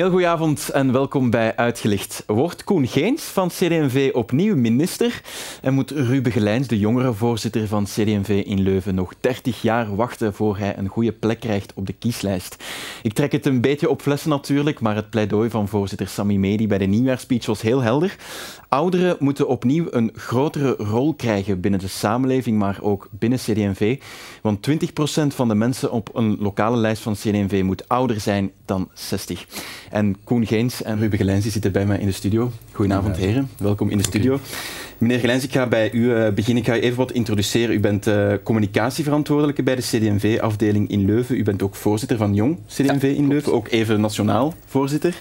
heel goede avond en welkom bij Uitgelicht. Wordt Koen Geens van CD&V opnieuw minister en moet Ruben Gelijns, de jongere voorzitter van CD&V in Leuven, nog 30 jaar wachten voor hij een goede plek krijgt op de kieslijst? Ik trek het een beetje op flessen natuurlijk, maar het pleidooi van voorzitter Sami Medi bij de nieuwjaarspeech was heel helder. Ouderen moeten opnieuw een grotere rol krijgen binnen de samenleving, maar ook binnen CD&V. Want 20% van de mensen op een lokale lijst van CD&V moet ouder zijn dan 60. En Koen Geens en Ruben Gelijns zitten bij mij in de studio. Goedenavond, heren. Welkom in de studio. Meneer Gelijns, ik ga bij u uh, beginnen. Ik ga u even wat introduceren. U bent uh, communicatieverantwoordelijke bij de CD&V-afdeling in Leuven. U bent ook voorzitter van Jong CD&V in Leuven, ook even nationaal voorzitter.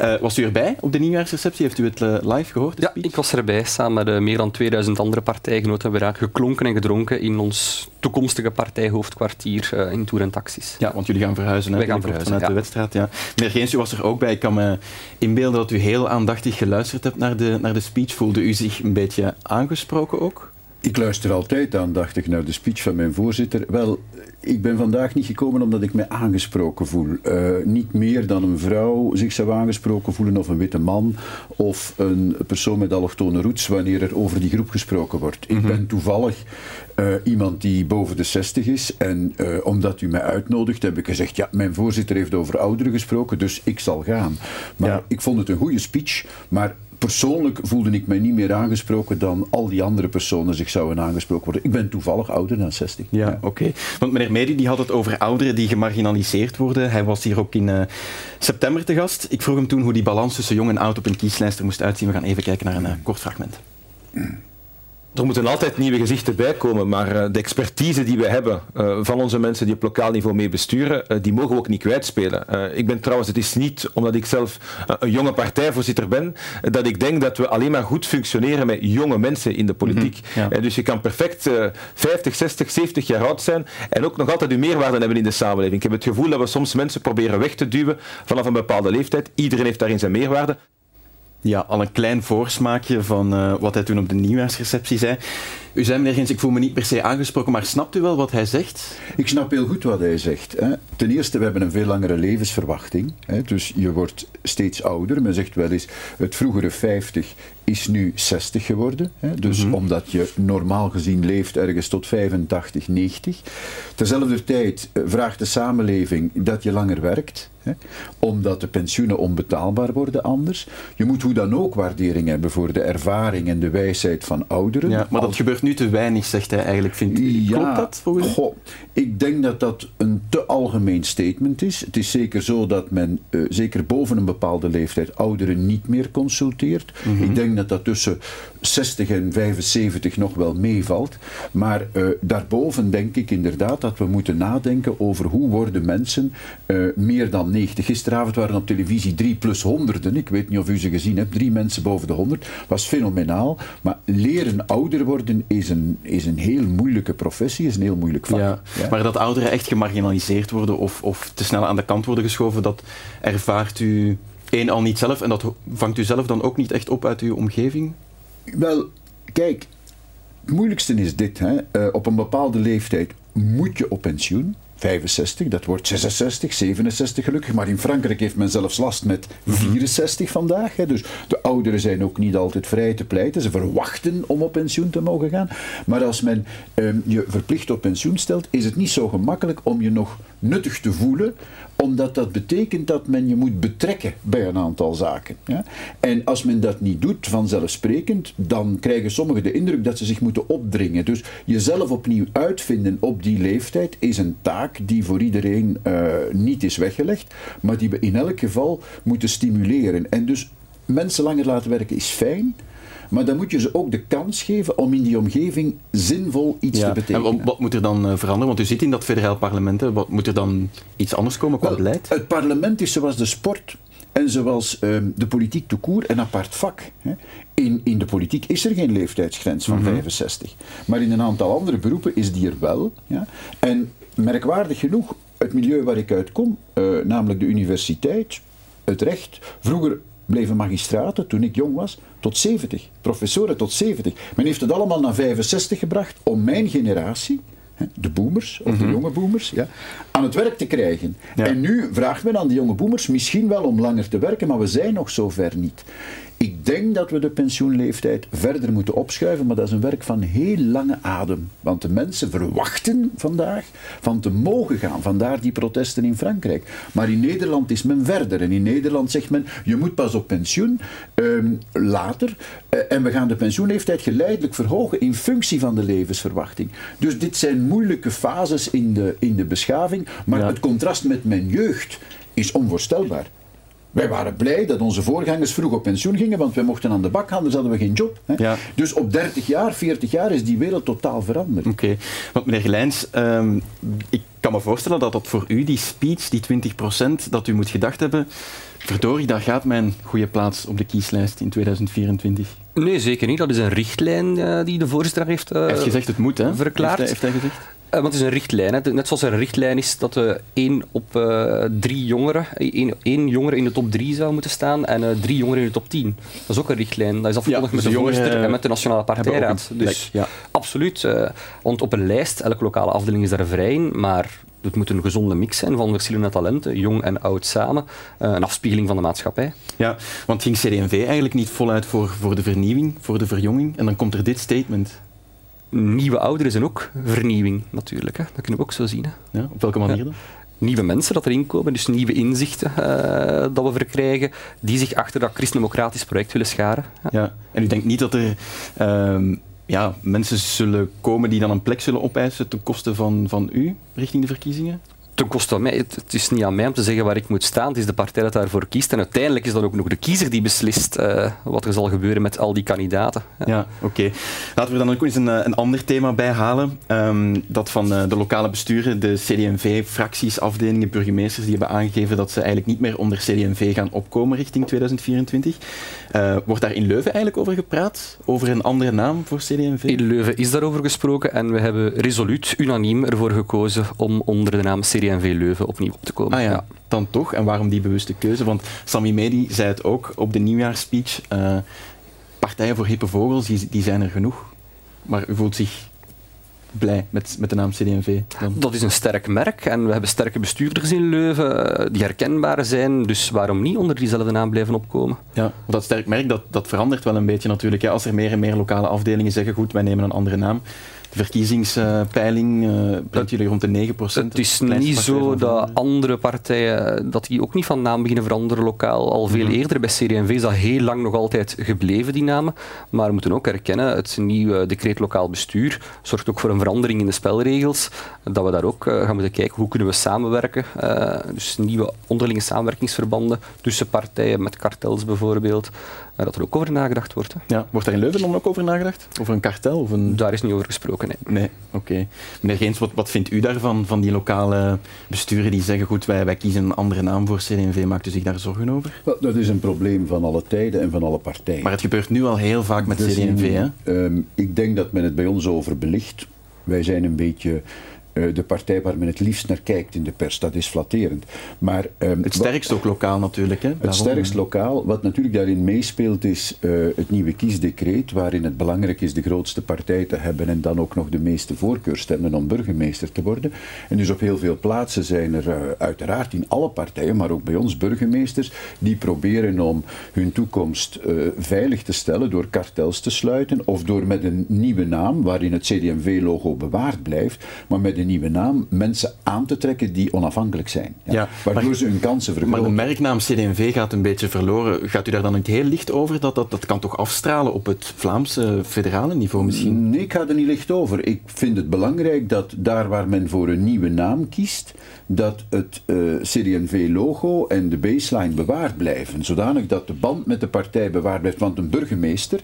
Uh, was u erbij op de nieuwjaarsreceptie? Heeft u het live gehoord? Ja, ik was erbij. Samen met meer dan 2000 andere partijgenoten hebben we daar geklonken en gedronken in ons toekomstige partijhoofdkwartier in Tour en Taxis. Ja, want jullie gaan verhuizen, hè? gaan verhuizen vanuit ja. de wedstrijd. Ja. Meneer Geens, u was er ook bij. Ik kan me inbeelden dat u heel aandachtig geluisterd hebt naar de, naar de speech. Voelde u zich een beetje aangesproken ook? Ik luister altijd aandachtig naar de speech van mijn voorzitter. Wel, ik ben vandaag niet gekomen omdat ik me aangesproken voel. Uh, niet meer dan een vrouw zich zou aangesproken voelen, of een witte man, of een persoon met allochtone roots, wanneer er over die groep gesproken wordt. Ik ben toevallig uh, iemand die boven de 60 is, en uh, omdat u mij uitnodigt, heb ik gezegd: ja, mijn voorzitter heeft over ouderen gesproken, dus ik zal gaan. Maar ja. ik vond het een goede speech, maar persoonlijk voelde ik mij niet meer aangesproken dan al die andere personen zich zouden aangesproken worden. Ik ben toevallig ouder dan 60. Ja, ja. oké. Okay. Want meneer Medi die had het over ouderen die gemarginaliseerd worden. Hij was hier ook in uh, september te gast. Ik vroeg hem toen hoe die balans tussen jong en oud op een kieslijst er moest uitzien. We gaan even kijken naar een uh, kort fragment. Er moeten altijd nieuwe gezichten bij komen, maar de expertise die we hebben uh, van onze mensen die op lokaal niveau mee besturen, uh, die mogen we ook niet kwijtspelen. Ik ben trouwens, het is niet omdat ik zelf een jonge partijvoorzitter ben, dat ik denk dat we alleen maar goed functioneren met jonge mensen in de politiek. Ja. dus je kan perfect 50, 60, 70 jaar oud zijn en ook nog altijd uw meerwaarde hebben in de samenleving. Ik heb het gevoel dat we soms mensen proberen weg te duwen vanaf een bepaalde leeftijd. Iedereen heeft daarin zijn meerwaarde. Ja, al een klein voorsmaakje van uh, wat hij toen op de nieuwjaarsreceptie zei. U zei, meneer Gens, ik voel me niet per se aangesproken, maar snapt u wel wat hij zegt? Ik snap heel goed wat hij zegt. Hè. Ten eerste, we hebben een veel langere levensverwachting. Hè. Dus je wordt steeds ouder. Men zegt wel eens, het vroegere 50 is nu 60 geworden. Hè. Dus mm-hmm. omdat je normaal gezien leeft ergens tot 85, 90. Terzelfde tijd vraagt de samenleving dat je langer werkt. Hè. Omdat de pensioenen onbetaalbaar worden anders. Je moet hoe dan ook waardering hebben voor de ervaring en de wijsheid van ouderen. Ja, maar dat gebeurt nu te weinig, zegt hij eigenlijk. Vindt. Ja, Klopt dat volgens? Goh, ik denk dat dat een te algemeen statement is. Het is zeker zo dat men, uh, zeker boven een bepaalde leeftijd, ouderen niet meer consulteert. Mm-hmm. Ik denk dat dat tussen 60 en 75 nog wel meevalt. Maar uh, daarboven denk ik inderdaad dat we moeten nadenken over hoe worden mensen uh, meer dan 90. Gisteravond waren op televisie 3 plus honderden. Ik weet niet of u ze gezien hebt. Drie mensen boven de 100. Was fenomenaal. Maar leren ouder worden is een, is een heel moeilijke professie, is een heel moeilijk vak. Ja, ja. Maar dat ouderen echt gemarginaliseerd worden of, of te snel aan de kant worden geschoven, dat ervaart u één al niet zelf en dat vangt u zelf dan ook niet echt op uit uw omgeving? Wel, kijk, het moeilijkste is dit. Hè. Uh, op een bepaalde leeftijd moet je op pensioen. 65, dat wordt 66, 67 gelukkig. Maar in Frankrijk heeft men zelfs last met 64 vandaag. Hè. Dus de ouderen zijn ook niet altijd vrij te pleiten. Ze verwachten om op pensioen te mogen gaan. Maar als men um, je verplicht op pensioen stelt, is het niet zo gemakkelijk om je nog nuttig te voelen omdat dat betekent dat men je moet betrekken bij een aantal zaken. Ja? En als men dat niet doet, vanzelfsprekend, dan krijgen sommigen de indruk dat ze zich moeten opdringen. Dus jezelf opnieuw uitvinden op die leeftijd is een taak die voor iedereen uh, niet is weggelegd, maar die we in elk geval moeten stimuleren. En dus mensen langer laten werken is fijn. Maar dan moet je ze ook de kans geven om in die omgeving zinvol iets ja. te betekenen. En wat moet er dan uh, veranderen? Want u zit in dat federaal parlement. Hè. Wat moet er dan iets anders komen qua Wel, beleid? Het parlement is zoals de sport en zoals um, de politiek te koer een apart vak. Hè. In, in de politiek is er geen leeftijdsgrens van mm-hmm. 65. Maar in een aantal andere beroepen is die er wel. Ja. En merkwaardig genoeg, het milieu waar ik uit kom, uh, namelijk de universiteit, het recht, vroeger bleven magistraten, toen ik jong was, tot 70. Professoren tot 70. Men heeft het allemaal naar 65 gebracht om mijn generatie, de boomers, of Mhm. de jonge boomers, ja, aan het werk te krijgen. En nu vraagt men aan die jonge boomers misschien wel om langer te werken, maar we zijn nog zover niet. Ik denk dat we de pensioenleeftijd verder moeten opschuiven, maar dat is een werk van heel lange adem. Want de mensen verwachten vandaag van te mogen gaan. Vandaar die protesten in Frankrijk. Maar in Nederland is men verder. En in Nederland zegt men, je moet pas op pensioen ehm, later. Eh, en we gaan de pensioenleeftijd geleidelijk verhogen in functie van de levensverwachting. Dus dit zijn moeilijke fases in de, in de beschaving. Maar Ja. het contrast met mijn jeugd is onvoorstelbaar. Wij waren blij dat onze voorgangers vroeg op pensioen gingen, want wij mochten aan de bak gaan, dus hadden we geen job. Hè? Ja. Dus op 30 jaar, 40 jaar is die wereld totaal veranderd. Oké, want meneer Gelijns, ehm, ik kan me voorstellen dat dat voor u, die speech, die 20% dat u moet gedacht hebben, verdorie, daar gaat mijn goede plaats op de kieslijst in 2024. Nee, zeker niet. Dat is een richtlijn eh, die de voorzitter heeft, Hij heeft gezegd het moet, hè? verklaard. Heeft hij, heeft hij gezegd? Eh, want het is een richtlijn. Hè. Net zoals er een richtlijn is dat er één op eh, drie jongeren, één, één jongere in de top drie zou moeten staan en eh, drie jongeren in de top 10. Dat is ook een richtlijn. Dat is afgekondigd dus met de de voorzitter en met de Nationale Partijraad. Dus ja. absoluut. eh, want op een lijst, elke lokale afdeling is daar vrij in, maar het moet een gezonde mix zijn van verschillende talenten, jong en oud samen. Een afspiegeling van de maatschappij. Ja, want ging CD&V eigenlijk niet voluit voor, voor de vernieuwing, voor de verjonging? En dan komt er dit statement. Nieuwe ouderen zijn ook vernieuwing, natuurlijk. Hè. Dat kunnen we ook zo zien. Hè. Ja, op welke manier dan? nieuwe mensen dat erin komen, dus nieuwe inzichten eh, dat we verkrijgen, die zich achter dat christendemocratisch project willen scharen. Ja. Ja. En u denkt niet dat er ehm, ja, mensen zullen komen die dan een plek zullen opeisen ten koste van, van u richting de verkiezingen? Ten koste van mij, het, het is niet aan mij om te zeggen waar ik moet staan, het is de partij dat daarvoor kiest en uiteindelijk is dat ook nog de kiezer die beslist eh, wat er zal gebeuren met al die kandidaten. Ja. Ja, oké. Laten we dan ook eens een, eh, een ander thema bijhalen. Ehm, dat van eh, de lokale besturen, de CD&V-fracties, afdelingen, burgemeesters, die hebben aangegeven dat ze eigenlijk niet meer onder CD&V gaan opkomen richting 2024. Eh, wordt daar in Leuven eigenlijk over gepraat? Over een andere naam voor CD&V? In Leuven is daarover gesproken en we hebben resoluut, unaniem ervoor gekozen om onder de naam CD&V Leuven opnieuw op te komen. Ah ja, dan toch. En waarom die bewuste keuze? Want Sami Medi zei het ook op de nieuwjaarspeech. eh, partijen voor hippe vogels, die, die zijn er genoeg. Maar u voelt zich blij met, met de naam CD&V? Dat is een sterk merk en we hebben sterke bestuurders in Leuven eh, die herkenbaar zijn, dus waarom niet onder diezelfde naam blijven opkomen? Ja, dat sterk merk, dat, dat verandert wel een beetje natuurlijk. Als er meer en meer lokale afdelingen zeggen, goed, wij nemen een andere naam. De verkiezingspeiling uh, brengt jullie rond de 9% Het is niet zo dat andere partijen dat die ook niet van naam beginnen veranderen lokaal. Al veel Mhm. eerder bij CD&V is dat heel lang nog altijd gebleven, die namen. Maar we moeten ook erkennen, het nieuwe decreet lokaal bestuur zorgt ook voor een verandering in de spelregels. Dat we daar ook eh, gaan moeten kijken, hoe kunnen we samenwerken. Eh, dus nieuwe onderlinge samenwerkingsverbanden tussen partijen, met kartels bijvoorbeeld. Dat er ook over nagedacht wordt. Hè. Ja, wordt daar in Leuven dan ook over nagedacht? Over een kartel? Of een... Daar is niet over gesproken, nee. Nee, oké. Meneer Geens, wat, wat vindt u daarvan, van die lokale besturen die zeggen, goed, wij, wij kiezen een andere naam voor CD&V, maakt u zich daar zorgen over? Wel, dat is een probleem van alle tijden en van alle partijen. Maar het gebeurt nu al heel vaak met Dus, CD&V, hè? ehm, ik denk dat men het bij ons over belicht. Wij zijn een beetje de partij waar men het liefst naar kijkt in de pers. Dat is flatterend. Maar, ehm, Het sterkst ook lokaal natuurlijk, hè? het Daarom, sterkst eh, lokaal. Wat natuurlijk daarin meespeelt is eh, het nieuwe kiesdecreet, waarin het belangrijk is de grootste partij te hebben en dan ook nog de meeste voorkeurstemmen om burgemeester te worden. En dus op heel veel plaatsen zijn er eh, uiteraard in alle partijen, maar ook bij ons burgemeesters, die proberen om hun toekomst eh, veilig te stellen door kartels te sluiten of door met een nieuwe naam, waarin het CD&V-logo bewaard blijft, maar met een nieuwe naam mensen aan te trekken die onafhankelijk zijn. Ja, waardoor maar- ze hun kansen Maar de vergroten. merknaam CD&V gaat een beetje verloren. Gaat u daar dan niet heel licht over? Dat, dat, dat kan toch afstralen op het Vlaamse federale niveau misschien? Nee, ik ga er niet licht over. Ik vind het belangrijk dat daar waar men voor een nieuwe naam kiest, dat het eh CD&V-logo en de baseline bewaard blijven. Zodanig dat de band met de partij bewaard blijft. Want een burgemeester,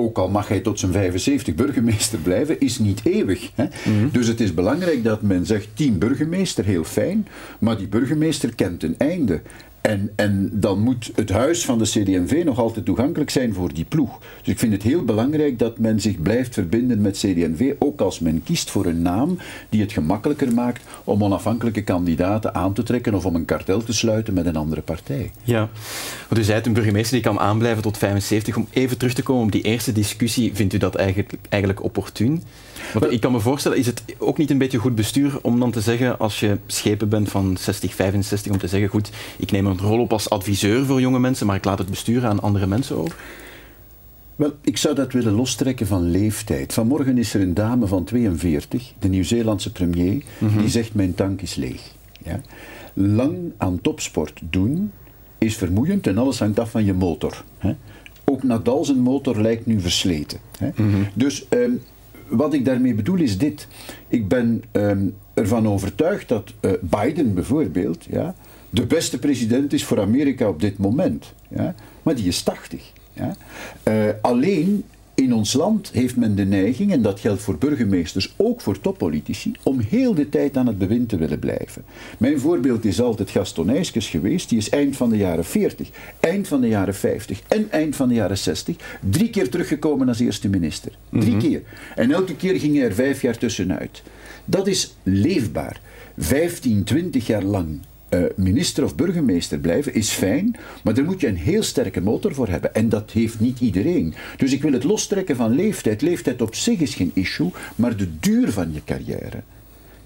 ook al mag hij tot zijn 75 burgemeester blijven, is niet eeuwig. Hè? Dus het is belangrijk dat men zegt, team burgemeester, heel fijn, maar die burgemeester kent een einde. En, en dan moet het huis van de CD&V nog altijd toegankelijk zijn voor die ploeg. Dus ik vind het heel belangrijk dat men zich blijft verbinden met CD&V, ook als men kiest voor een naam die het gemakkelijker maakt om onafhankelijke kandidaten aan te trekken of om een kartel te sluiten met een andere partij. Ja, want u zei het, een burgemeester die kan aanblijven tot 75. Om even terug te komen op die eerste discussie, vindt u dat eigenlijk, eigenlijk opportun? Want ik kan me voorstellen, is het ook niet een beetje goed bestuur om dan te zeggen, als je schepen bent van 60, 65, om te zeggen, goed, ik neem een rol op als adviseur voor jonge mensen, maar ik laat het bestuur aan andere mensen over? Wel, ik zou dat willen lostrekken van leeftijd. Vanmorgen is er een dame van 42, de Nieuw-Zeelandse premier, die zegt: Mijn tank is leeg. Ja? Lang aan topsport doen is vermoeiend en alles hangt af van je motor. Hè? Ook Nadal zijn motor lijkt nu versleten. Hè? Dus ehm, wat ik daarmee bedoel is dit. Ik ben ehm, ervan overtuigd dat eh, Biden bijvoorbeeld ja, de beste president is voor Amerika op dit moment. Ja? Maar die is 80. Ja? Eh, alleen in ons land heeft men de neiging, en dat geldt voor burgemeesters, ook voor toppolitici, om heel de tijd aan het bewind te willen blijven. Mijn voorbeeld is altijd Gaston Eyskes geweest, die is eind van de jaren 40, eind van de jaren 50 en eind van de jaren 60 drie keer teruggekomen als eerste minister. Drie keer. En elke keer ging hij er vijf jaar tussenuit. Dat is leefbaar. 15, 20 jaar lang uh, minister of burgemeester blijven is fijn, maar daar moet je een heel sterke motor voor hebben. En dat heeft niet iedereen. Dus ik wil het lostrekken van leeftijd. Leeftijd op zich is geen issue, maar de duur van je carrière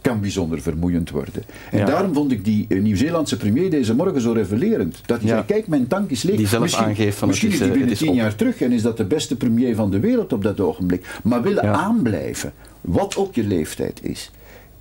kan bijzonder vermoeiend worden. En Ja. daarom vond ik die eh, Nieuw-Zeelandse premier deze morgen zo revelerend. Dat hij Ja. zei, kijk, mijn tank is leeg. Die zelf misschien aangeeft van, misschien het is is, die eh, binnen tien jaar terug en is dat de beste premier van de wereld op dat ogenblik. Maar willen Ja. aanblijven, wat ook je leeftijd is,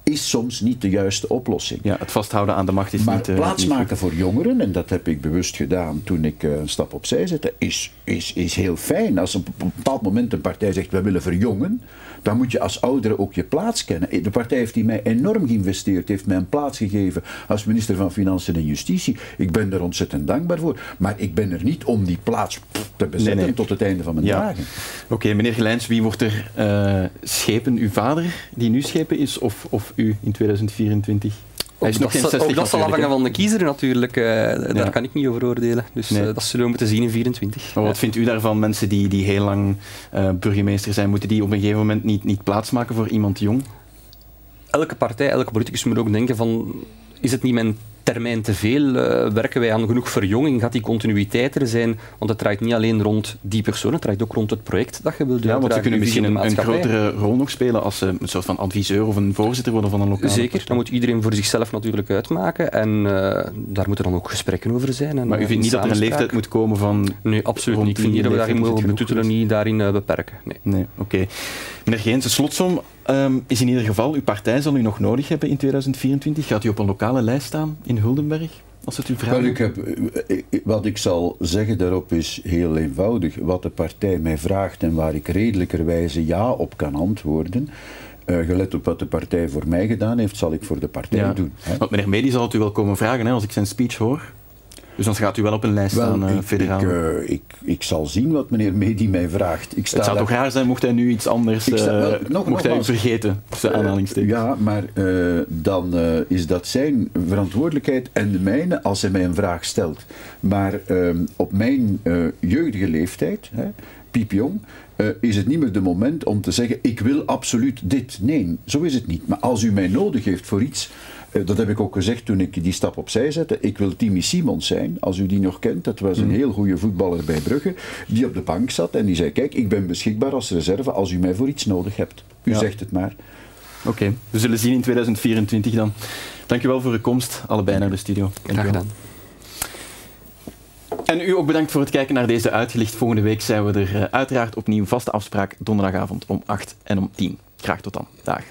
is soms niet de juiste oplossing. Ja, het vasthouden aan de macht is Maar niet... eh, plaats goed. maken voor jongeren, en dat heb ik bewust gedaan toen ik eh, een stap opzij zette, is, is, is heel fijn. Als op een bepaald moment een partij zegt, we willen verjongen, dan moet je als oudere ook je plaats kennen. De partij heeft die mij enorm geïnvesteerd, heeft mij een plaats gegeven als minister van Financiën en Justitie. Ik ben er ontzettend dankbaar voor. Maar ik ben er niet om die plaats te bezetten Nee, nee. tot het einde van mijn Ja. dagen. Oké, meneer Gelijns, wie wordt er eh, schepen? Uw vader, die nu schepen is, of, of u in 2024? Hij is nog dat, geen zal- 60 ook dat zal afhangen van de kiezer natuurlijk. eh, Ja. Daar kan ik niet over oordelen. Dus Nee. eh, dat zullen we moeten zien in 24. Maar wat vindt u daarvan? Mensen die, die heel lang eh, burgemeester zijn, moeten die op een gegeven moment niet, niet plaatsmaken voor iemand jong? elke partij, elke politicus moet ook denken van... Is het niet mijn termijn te veel? Eh, werken wij aan genoeg verjonging? Gaat die continuïteit er zijn? Want het draait niet alleen rond die persoon, het draait ook rond het project dat je wilt Ja, want ze kunnen visie misschien een, een grotere rol nog spelen als ze een soort van adviseur of een voorzitter worden van een lokale Zeker, partij. dat moet iedereen voor zichzelf natuurlijk uitmaken. En eh, daar moeten dan ook gesprekken over zijn. En, Maar u eh, vindt niet dat er een leeftijd moet komen van... Nee, absoluut niet. Ik vind niet dat we daarin mogen geweest? niet daarin eh, beperken. Nee. Nee, oké. Meneer Geens, de slotsom ehm, is in ieder geval, uw partij zal u nog nodig hebben in 2024. Gaat u op een lokale lijst staan in Huldenberg? Als het u vraagt. Wel, ik heb, eh, wat ik zal zeggen daarop is heel eenvoudig. Wat de partij mij vraagt en waar ik redelijkerwijze ja op kan antwoorden, eh, gelet op wat de partij voor mij gedaan heeft, zal ik voor de partij Ja. doen. hè. Want meneer Medi zal het u wel komen vragen hè, als ik zijn speech hoor. Dus dan gaat u wel op een lijst staan, eh, ik, federaal. ik, eh, ik, ik zal zien wat meneer Medi mij vraagt. Ik sta het zou daar- toch raar zijn mocht hij nu iets anders... Sta- eh, wel, nog- mocht hij vergeten, tussen aanhalingstekens. Ja, maar dan is dat zijn verantwoordelijkheid en de mijne als hij mij een vraag stelt. Maar op mijn jeugdige leeftijd, hè, piepjong, is het niet meer de moment om te zeggen: ik wil absoluut dit. Nee, zo is het niet. Maar als u mij nodig heeft voor iets. Eh, Dat heb ik ook gezegd toen ik die stap opzij zette. Ik wil Timmy Simons zijn, als u die nog kent. Dat was een heel goede voetballer bij Brugge, die op de bank zat en die zei: Kijk, ik ben beschikbaar als reserve als u mij voor iets nodig hebt. U Ja. zegt het maar. Oké, we zullen zien in 2024 dan. Dank u wel voor uw komst, allebei naar de studio. Graag gedaan. En u ook bedankt voor het kijken naar deze uitgelicht. Volgende week zijn we er eh, uiteraard opnieuw vaste afspraak donderdagavond om 8 en om 10. Graag tot dan. Dag.